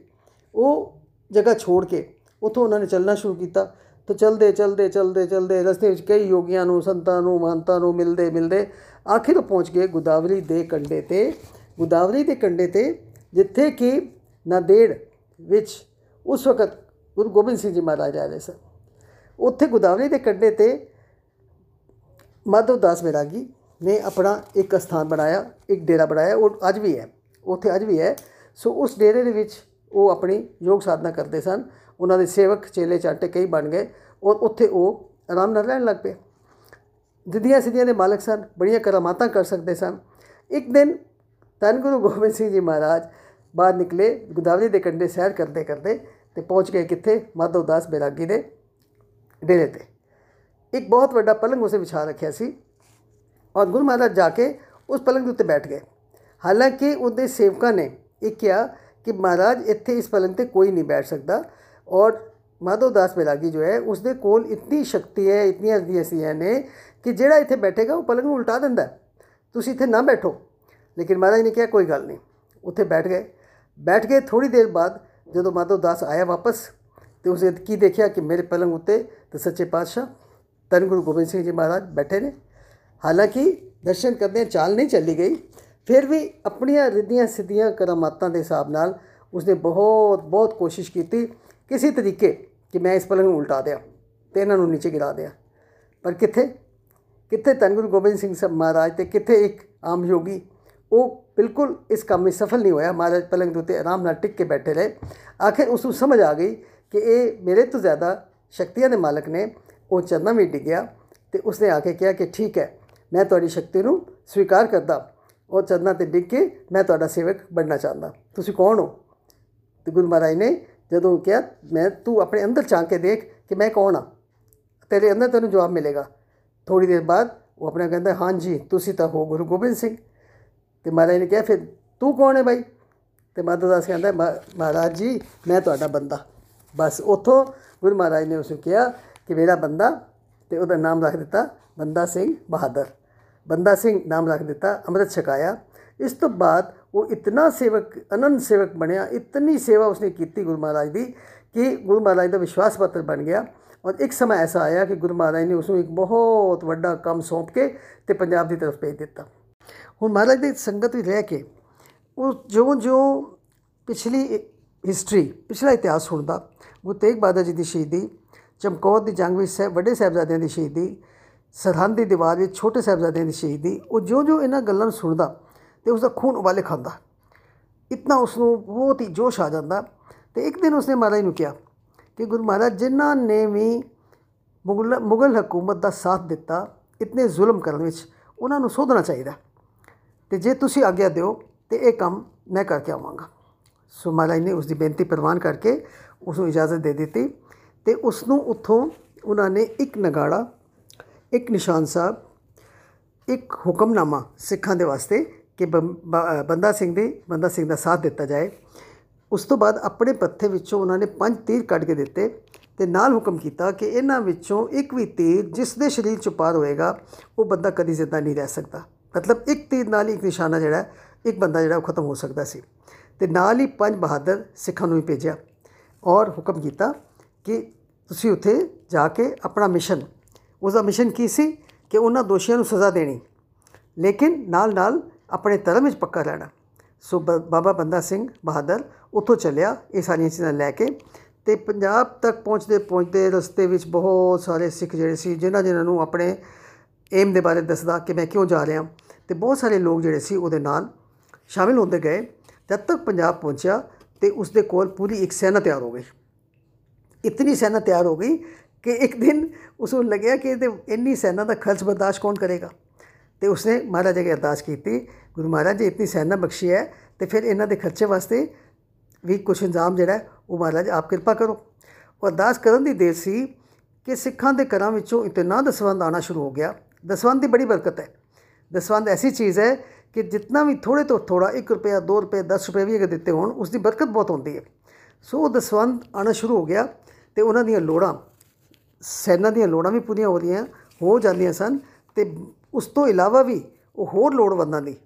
ਉਹ ਜਗ੍ਹਾ ਛੋੜ ਕੇ ਉੱਥੋਂ ਉਹਨਾਂ ਨੇ ਚੱਲਣਾ ਸ਼ੁਰੂ ਕੀਤਾ। ਤਾਂ ਚਲਦੇ ਚਲਦੇ ਚਲਦੇ ਚਲਦੇ ਰਸਤੇ ਵਿੱਚ ਕਈ ਯੋਗੀਆਂ ਨੂੰ, ਸੰਤਾਂ ਨੂੰ, ਮਹੰਤਾਂ ਨੂੰ ਮਿਲਦੇ ਮਿਲਦੇ ਆਖਿਰ ਪਹੁੰਚ ਗਏ ਗੋਦਾਵਰੀ ਦੇ ਕੰਢੇ ਤੇ। ਗੋਦਾਵਰੀ ਦੇ ਕੰਢੇ ਤੇ, ਜਿੱਥੇ ਕਿ ਨਾਦੇੜ ਵਿੱਚ ਉਸ ਵਕਤ ਗੁਰੂ ਗੋਬਿੰਦ ਸਿੰਘ ਜੀ ਮਹਾਰਾਜ ਆਏ ਸਨ। ਉੱਥੇ ਗੋਦਾਵਰੀ ਦੇ ਕੰਢੇ ਤੇ ਮਾਧਵ ਦਾਸ ਬੈਰਾਗੀ ਨੇ ਆਪਣਾ ਇੱਕ ਸਥਾਨ ਬਣਾਇਆ, ਇੱਕ ਡੇਰਾ ਬਣਾਇਆ। ਉਹ ਅੱਜ ਵੀ ਹੈ, ਉੱਥੇ ਅੱਜ ਵੀ ਹੈ। ਸੋ ਉਸ ਡੇਰੇ ਦੇ ਵਿੱਚ ਉਹ ਆਪਣੀ ਯੋਗ ਸਾਧਨਾ ਕਰਦੇ ਸਨ। ਉਹਨਾਂ ਦੇ ਸੇਵਕ ਚੇਲੇ ਚਾਟੇ ਕਈ ਬਣ ਗਏ ਔਰ ਉੱਥੇ ਉਹ ਆਰਾਮ ਨਾਲ ਰਹਿਣ ਲੱਗ ਪਏ। ਜਿੱਦੀਆਂ ਸਿੱਧੀਆਂ ਦੇ ਮਾਲਕ ਸਨ, ਬੜੀਆਂ ਕਰਾਮਾਤਾਂ ਕਰ ਸਕਦੇ ਸਨ। ਇੱਕ ਦਿਨ ਧੰਨ ਗੁਰੂ ਗੋਬਿੰਦ ਸਿੰਘ ਜੀ ਮਹਾਰਾਜ ਬਾਹਰ ਨਿਕਲੇ ਗੋਦਾਵਰੀ ਦੇ ਕੰਢੇ ਸੈਰ ਕਰਦੇ ਕਰਦੇ ਤੇ ਪਹੁੰਚ ਗਏ ਕਿੱਥੇ ਮਾਧਵ ਦਾਸ ਬੈਰਾਗੀ ਦੇ ਡੇਰੇ ਤੇ ਇੱਕ ਬਹੁਤ ਵੱਡਾ ਪਲੰਗ ਉਸੇ ਵਿਛਾ ਰੱਖਿਆ ਸੀ ਔਰ ਗੁਰੂ ਮਹਾਰਾਜ ਜਾ ਕੇ ਉਸ ਪਲੰਗ ਦੇ ਉੱਤੇ ਬੈਠ ਗਏ ਹਾਲਾਂਕਿ ਉਹਦੇ ਸੇਵਕਾਂ ਨੇ ਇਹ ਕਿਹਾ ਕਿ ਮਹਾਰਾਜ ਇੱਥੇ ਇਸ ਪਲੰਗ ਤੇ ਕੋਈ ਨਹੀਂ ਬੈਠ ਸਕਦਾ ਔਰ ਮਾਧਵ ਦਾਸ ਬੈਰਾਗੀ ਜੋ ਹੈ ਉਸਦੇ ਕੋਲ ਇਤਨੀ ਸ਼ਕਤੀ ਹੈ ਇਤਨੀਆਂ ਅਰਦੀਆਂ ਸੀਆਂ ਨੇ ਕਿ ਜਿਹੜਾ ਇੱਥੇ ਬੈਠੇਗਾ ਉਹ ਪਲੰਗ ਨੂੰ ਉਲਟਾ ਦਿੰਦਾ ਤੁਸੀਂ ਇੱਥੇ ਨਾ ਬੈਠੋ ਲੇਕਿਨ ਮਹਾਰਾਜ ਨੇ ਕਿਹਾ, ਕੋਈ ਗੱਲ ਨਹੀਂ। ਉੱਥੇ ਬੈਠ ਗਏ। ਬੈਠ ਕੇ ਥੋੜੀ ਦੇਰ ਬਾਅਦ ਜਦੋਂ ਮਾਧਵ ਦਾਸ ਆਇਆ ਵਾਪਸ ਤੇ ਉਸੇ ਕੀ ਦੇਖਿਆ ਕਿ ਮੇਰੇ ਪਲੰਗ ਉੱਤੇ ਤੇ ਸੱਚੇ ਪਾਤਸ਼ਾਹ ਧੰਨ ਗੁਰੂ ਗੋਬਿੰਦ ਸਿੰਘ ਜੀ ਮਹਾਰਾਜ ਬੈਠੇ ਨੇ। ਹਾਲਾਂਕਿ ਦਰਸ਼ਨ ਕਰਦੇ ਚਾਲ ਨਹੀਂ ਚੱਲੀ ਗਈ, ਫਿਰ ਵੀ ਆਪਣੀਆਂ ਰਿੱਧੀਆਂ ਸਿੱਧੀਆਂ ਕਰਾਮਾਤਾਂ ਦੇ ਹਿਸਾਬ ਨਾਲ ਉਸਨੇ ਬਹੁਤ ਬਹੁਤ ਕੋਸ਼ਿਸ਼ ਕੀਤੀ, ਕਿਸੇ ਤਰੀਕੇ ਕਿ ਮੈਂ ਇਸ ਪਲੰਗ ਨੂੰ ਉਲਟਾ ਦਿਆਂ ਤੇ ਇਹਨਾਂ ਨੂੰ ਨੀਚੇ ਗਿਰਾ ਦਿਆਂ। ਪਰ ਕਿੱਥੇ? ਕਿੱਥੇ ਧੰਨ ਗੁਰੂ ਗੋਬਿੰਦ ਸਿੰਘ ਸਾਹਿਬ ਮਹਾਰਾਜ ਤੇ ਕਿੱਥੇ ਇੱਕ ਆਮ ਯੋਗੀ ਉਹ ਬਿਲਕੁਲ ਇਸ ਕੰਮ ਵਿੱਚ ਸਫਲ ਨਹੀਂ ਹੋਇਆ। ਮਹਾਰਾਜ ਪਲੰਗ ਦੇ ਉੱਤੇ ਆਰਾਮ ਨਾਲ ਟਿਕ ਕੇ ਬੈਠੇ ਰਹੇ। ਆਖਿਰ ਉਸ ਨੂੰ ਸਮਝ ਆ ਗਈ ਕਿ ਇਹ ਮੇਰੇ ਤੋਂ ਜ਼ਿਆਦਾ ਸ਼ਕਤੀਆਂ ਦੇ ਮਾਲਕ ਨੇ। ਉਹ ਚਰਨਾਂ ਵਿੱਚ ਡਿੱਗਿਆ ਤੇ ਉਸਨੇ ਆ ਕੇ ਕਿਹਾ ਕਿ ਠੀਕ ਹੈ, ਮੈਂ ਤੁਹਾਡੀ ਸ਼ਕਤੀ ਨੂੰ ਸਵੀਕਾਰ ਕਰਦਾ। ਉਹ ਚਰਨਾਂ ਤੇ ਡਿੱਗ ਕੇ ਮੈਂ ਤੁਹਾਡਾ ਸੇਵਕ ਬਣਨਾ ਚਾਹੁੰਦਾ। ਤੁਸੀਂ ਕੌਣ ਹੋ? ਤੇ ਗੁਰੂ ਮਹਾਰਾਜ ਨੇ ਜਦੋਂ ਕਿਹਾ, ਮੈਂ, ਤੂੰ ਆਪਣੇ ਅੰਦਰ ਝਾਂਕ ਕੇ ਦੇਖ ਕਿ ਮੈਂ ਕੌਣ ਆ ਤੇਰੇ ਅੰਦਰ ਤੈਨੂੰ ਜਵਾਬ ਮਿਲੇਗਾ। ਥੋੜੀ ਦੇਰ ਬਾਅਦ ਉਹ ਆਪਣਾ ਕਹਿੰਦਾ, ਹਾਂਜੀ, ਤੁਸੀਂ ਤਾਂ ਹੋ ਗੁਰੂ ਗੋਬਿੰਦ ਸਿੰਘ। ਤੇ ਮਹਾਰਾਜ ਨੇ ਕਿਹਾ, ਫਿਰ ਤੂੰ ਕੌਣ ਹੈ ਬਾਈ? ਤੇ ਮਾਧਵ ਦਾਸ ਕਹਿੰਦਾ ਮਹਾਰਾਜ ਜੀ, ਮੈਂ ਤੁਹਾਡਾ ਬੰਦਾ। ਬਸ ਉਥੋਂ ਗੁਰੂ ਮਹਾਰਾਜ ਨੇ ਉਸ ਨੂੰ ਕਿਹਾ ਕਿ ਮੇਰਾ ਬੰਦਾ ਤੇ ਉਹਦਾ ਨਾਮ ਰੱਖ ਦਿੱਤਾ ਬੰਦਾ ਸਿੰਘ ਬਹਾਦਰ। ਬੰਦਾ ਸਿੰਘ ਨਾਮ ਰੱਖ ਦਿੱਤਾ, ਅੰਮ੍ਰਿਤ ਛਕਾਇਆ। ਇਸ ਤੋਂ ਬਾਅਦ ਉਹ ਇਤਨਾ ਸੇਵਕ, ਅਨੰਦ ਸੇਵਕ ਬਣਿਆ, ਇਤਨੀ ਸੇਵਾ ਉਸਨੇ ਕੀਤੀ ਗੁਰੂ ਮਹਾਰਾਜ ਦੀ ਕਿ ਗੁਰੂ ਮਹਾਰਾਜ ਦਾ ਵਿਸ਼ਵਾਸ ਪੱਤਰ ਬਣ ਗਿਆ। ਔਰ ਇੱਕ ਸਮਾਂ ਐਸਾ ਆਇਆ ਕਿ ਗੁਰੂ ਮਹਾਰਾਜ ਨੇ ਉਸ ਨੂੰ ਇੱਕ ਬਹੁਤ ਵੱਡਾ ਕੰਮ ਸੌਂਪ ਕੇ ਤੇ ਪੰਜਾਬ ਦੀ ਤਰਫ ਭੇਜ ਦਿੱਤਾ। ਹੁਣ ਮਹਾਰਾਜ ਦੀ ਸੰਗਤ ਵਿੱਚ ਰਹਿ ਕੇ ਉਹ ਜੋ ਜੋ ਪਿਛਲੀ ਹਿਸਟਰੀ ਪਿਛਲਾ ਇਤਿਹਾਸ ਸੁਣਦਾ। ਗੁਰੂ ਤੇਗ ਬਹਾਦਰ ਜੀ ਦੀ ਸ਼ਹੀਦੀ, ਚਮਕੌਰ ਦੀ ਜੰਗ ਵਿੱਚ ਸਹਿਬ ਵੱਡੇ ਸਾਹਿਬਜ਼ਾਦਿਆਂ ਦੀ ਸ਼ਹੀਦੀ, ਸਰਹੰਦ ਦੀ ਦੀਵਾਰ ਵਿੱਚ ਛੋਟੇ ਸਾਹਿਬਜ਼ਾਦਿਆਂ ਦੀ ਸ਼ਹੀਦੀ, ਉਹ ਜੋ ਜੋ ਇਹਨਾਂ ਗੱਲਾਂ ਨੂੰ ਸੁਣਦਾ ਤੇ ਉਸ ਦਾ ਖੂਨ ਉਬਾਲੇ ਖਾਂਦਾ। ਇਤਨਾ ਉਸ ਨੂੰ ਬਹੁਤ ਹੀ ਜੋਸ਼ ਆ ਜਾਂਦਾ ਤੇ ਇੱਕ ਦਿਨ ਉਸਨੇ ਮਹਾਰਾਜ ਨੂੰ ਕਿਹਾ ਕਿ ਗੁਰੂ ਮਹਾਰਾਜ, ਜਿਨ੍ਹਾਂ ਨੇ ਵੀ ਮੁਗਲ ਮੁਗਲ ਹਕੂਮਤ ਦਾ ਸਾਥ ਦਿੱਤਾ, ਇਤਨੇ ਜ਼ੁਲਮ ਕਰਨ ਵਿੱਚ ਉਹਨਾਂ ਨੂੰ ਸੋਧਣਾ ਚਾਹੀਦਾ। ਤੇ ਜੇ ਤੁਸੀਂ ਆਗਿਆ ਦਿਓ, ਤੇ ਇਹ ਕੰਮ ਮੈਂ ਕਰਕੇ ਆਵਾਂਗਾ। ਸੋ ਮਹਾਰਾਜ ਨੇ ਉਸ ਦੀ ਬੇਨਤੀ ਪ੍ਰਵਾਨ ਕਰਕੇ ਉਸ ਨੂੰ ਇਜਾਜ਼ਤ ਦੇ ਦਿੱਤੀ ਤੇ ਉਸ ਨੂੰ ਉੱਥੋਂ ਉਹਨਾਂ ਨੇ ਇੱਕ ਨਗਾੜਾ, ਇੱਕ ਨਿਸ਼ਾਨ ਸਾਹਿਬ, ਇੱਕ ਹੁਕਮਨਾਮਾ ਸਿੱਖਾਂ ਦੇ ਵਾਸਤੇ ਕਿ ਬੰਦਾ ਸਿੰਘ ਦੇ, ਬੰਦਾ ਸਿੰਘ ਦਾ ਸਾਥ ਦਿੱਤਾ ਜਾਏ। ਉਸ ਤੋਂ ਬਾਅਦ ਆਪਣੇ ਪੱਥੇ ਵਿੱਚੋਂ ਉਹਨਾਂ ਨੇ ਪੰਜ ਤੀਰ ਕੱਢ ਕੇ ਦਿੱਤੇ ਤੇ ਨਾਲ ਹੁਕਮ ਕੀਤਾ ਕਿ ਇਹਨਾਂ ਵਿੱਚੋਂ ਇੱਕ ਵੀ ਤੀਰ ਜਿਸ ਦੇ ਸਰੀਰ 'ਚ ਪਾਰ ਹੋਏਗਾ, ਉਹ ਬੰਦਾ ਕਦੀ ਜ਼ਿੰਦਾ ਨਹੀਂ ਰਹਿ ਸਕਦਾ। ਮਤਲਬ ਇੱਕ ਤੀਰ ਨਾਲ ਇੱਕ ਨਿਸ਼ਾਨਾ ਜਿਹੜਾ, ਇੱਕ ਬੰਦਾ ਜਿਹੜਾ ਉਹ ਖਤਮ ਹੋ ਸਕਦਾ ਸੀ। ਤੇ ਨਾਲ ਹੀ ਪੰਜ ਬਹਾਦਰ ਸਿੱਖਾਂ ਨੂੰ ਵੀ ਭੇਜਿਆ ਔਰ ਹੁਕਮ ਕੀਤਾ ਕਿ ਤੁਸੀਂ ਉੱਥੇ ਜਾ ਕੇ ਆਪਣਾ ਮਿਸ਼ਨ ਉਸ ਦਾ ਮਿਸ਼ਨ ਕੀ ਸੀ? ਕਿ ਉਹਨਾਂ ਦੋਸ਼ੀਆਂ ਨੂੰ ਸਜ਼ਾ ਦੇਣੀ। ਲੇਕਿਨ ਨਾਲ ਨਾਲ ਆਪਣੇ ਧਰਮ ਵਿੱਚ ਪੱਕਾ ਰਹਿਣਾ। ਸੋ ਬਾਬਾ ਬੰਦਾ ਸਿੰਘ ਬਹਾਦਰ ਉੱਥੋਂ ਚੱਲਿਆ ਇਹ ਸਾਰੀਆਂ ਚੀਜ਼ਾਂ ਲੈ ਕੇ ਤੇ ਪੰਜਾਬ ਤੱਕ ਪਹੁੰਚਦੇ ਪਹੁੰਚਦੇ ਰਸਤੇ ਵਿੱਚ ਬਹੁਤ ਸਾਰੇ ਸਿੱਖ ਜਿਹੜੇ ਸੀ ਜਿਨ੍ਹਾਂ ਜਿਨ੍ਹਾਂ ਨੂੰ ਆਪਣੇ ਏਮ ਦੇ ਬਾਰੇ ਦੱਸਦਾ ਕਿ ਮੈਂ ਕਿਉਂ ਜਾ ਰਿਹਾ। ਤੇ ਬਹੁਤ ਸਾਰੇ ਲੋਕ ਜਿਹੜੇ ਸੀ ਉਹਦੇ ਨਾਲ ਸ਼ਾਮਿਲ ਹੁੰਦੇ ਗਏ। ਜਦ ਤੱਕ ਪੰਜਾਬ ਪਹੁੰਚਿਆ ਤੇ ਉਸ ਦੇ ਕੋਲ ਪੂਰੀ ਇੱਕ ਸੈਨਾ ਤਿਆਰ ਹੋ ਗਈ। ਇਤਨੀ ਸੈਨਾ ਤਿਆਰ ਹੋ ਗਈ ਕਿ ਇੱਕ ਦਿਨ ਉਸ ਨੂੰ ਲੱਗਿਆ ਕਿ ਇਹ ਇੰਨੀ ਸੈਨਾ ਦਾ ਖਰਚ ਬਰਦਾਸ਼ਤ ਕੌਣ ਕਰੇਗਾ। ਤੇ ਉਸਨੇ ਮਹਾਰਾਜ ਅਗੇ ਅਰਦਾਸ ਕੀਤੀ, ਗੁਰੂ ਮਹਾਰਾਜ, ਜੀ ਇਤਨੀ ਸੈਨਾ ਬਖਸ਼ੀ ਹੈ ਤੇ ਫਿਰ ਇਹਨਾਂ ਦੇ ਖਰਚੇ ਵਾਸਤੇ ਵੀ ਕੁਝ ਇੰਤਜ਼ਾਮ ਜਿਹੜਾ ਉਹ ਮਹਾਰਾਜ ਆਪ ਕਿਰਪਾ ਕਰੋ। ਉਹ ਅਰਦਾਸ ਕਰਨ ਦੀ ਦੇਰ ਸੀ ਕਿ ਸਿੱਖਾਂ ਦੇ ਘਰਾਂ ਵਿੱਚੋਂ ਇਤਨਾ ਦਸਵੰਦ ਆਣਾ ਸ਼ੁਰੂ ਹੋ ਗਿਆ। ਦਸਵੰਦ ਦੀ ਬੜੀ ਬਰਕਤ ਹੈ। ਦਸਵੰਦ ਐਸੀ ਚੀਜ਼ ਹੈ ਕਿ ਜਿੰਨਾ ਵੀ ਥੋੜੇ ਤੋਂ ਥੋੜਾ 1 ਰੁਪਿਆ 2 ਰੁਪਏ 10 ਰੁਪਏ ਵੀ ਅਗਰ ਦਿੱਤੇ ਹੋਣ ਉਸ ਦੀ ਬਰਕਤ ਬਹੁਤ ਹੁੰਦੀ ਹੈ। ਸੋ ਉਹ ਦਸਵੰਦ ਆਣਾ ਸ਼ੁਰੂ ਹੋ ਗਿਆ ਤੇ ਉਹਨਾਂ ਦੀਆਂ ਲੋੜਾਂ, ਸੈਨਾ ਦੀਆਂ ਲੋੜਾਂ ਵੀ ਪੂਰੀਆਂ ਹੋ ਰਹੀਆਂ, ਹੋ ਜਾਂਦੀਆਂ ਸਨ ਤੇ ਉਸ ਤੋਂ ਇਲਾਵਾ ਵੀ ਉਹ ਹੋਰ ਲੋੜਵੰਦਾਂ ਦੀ,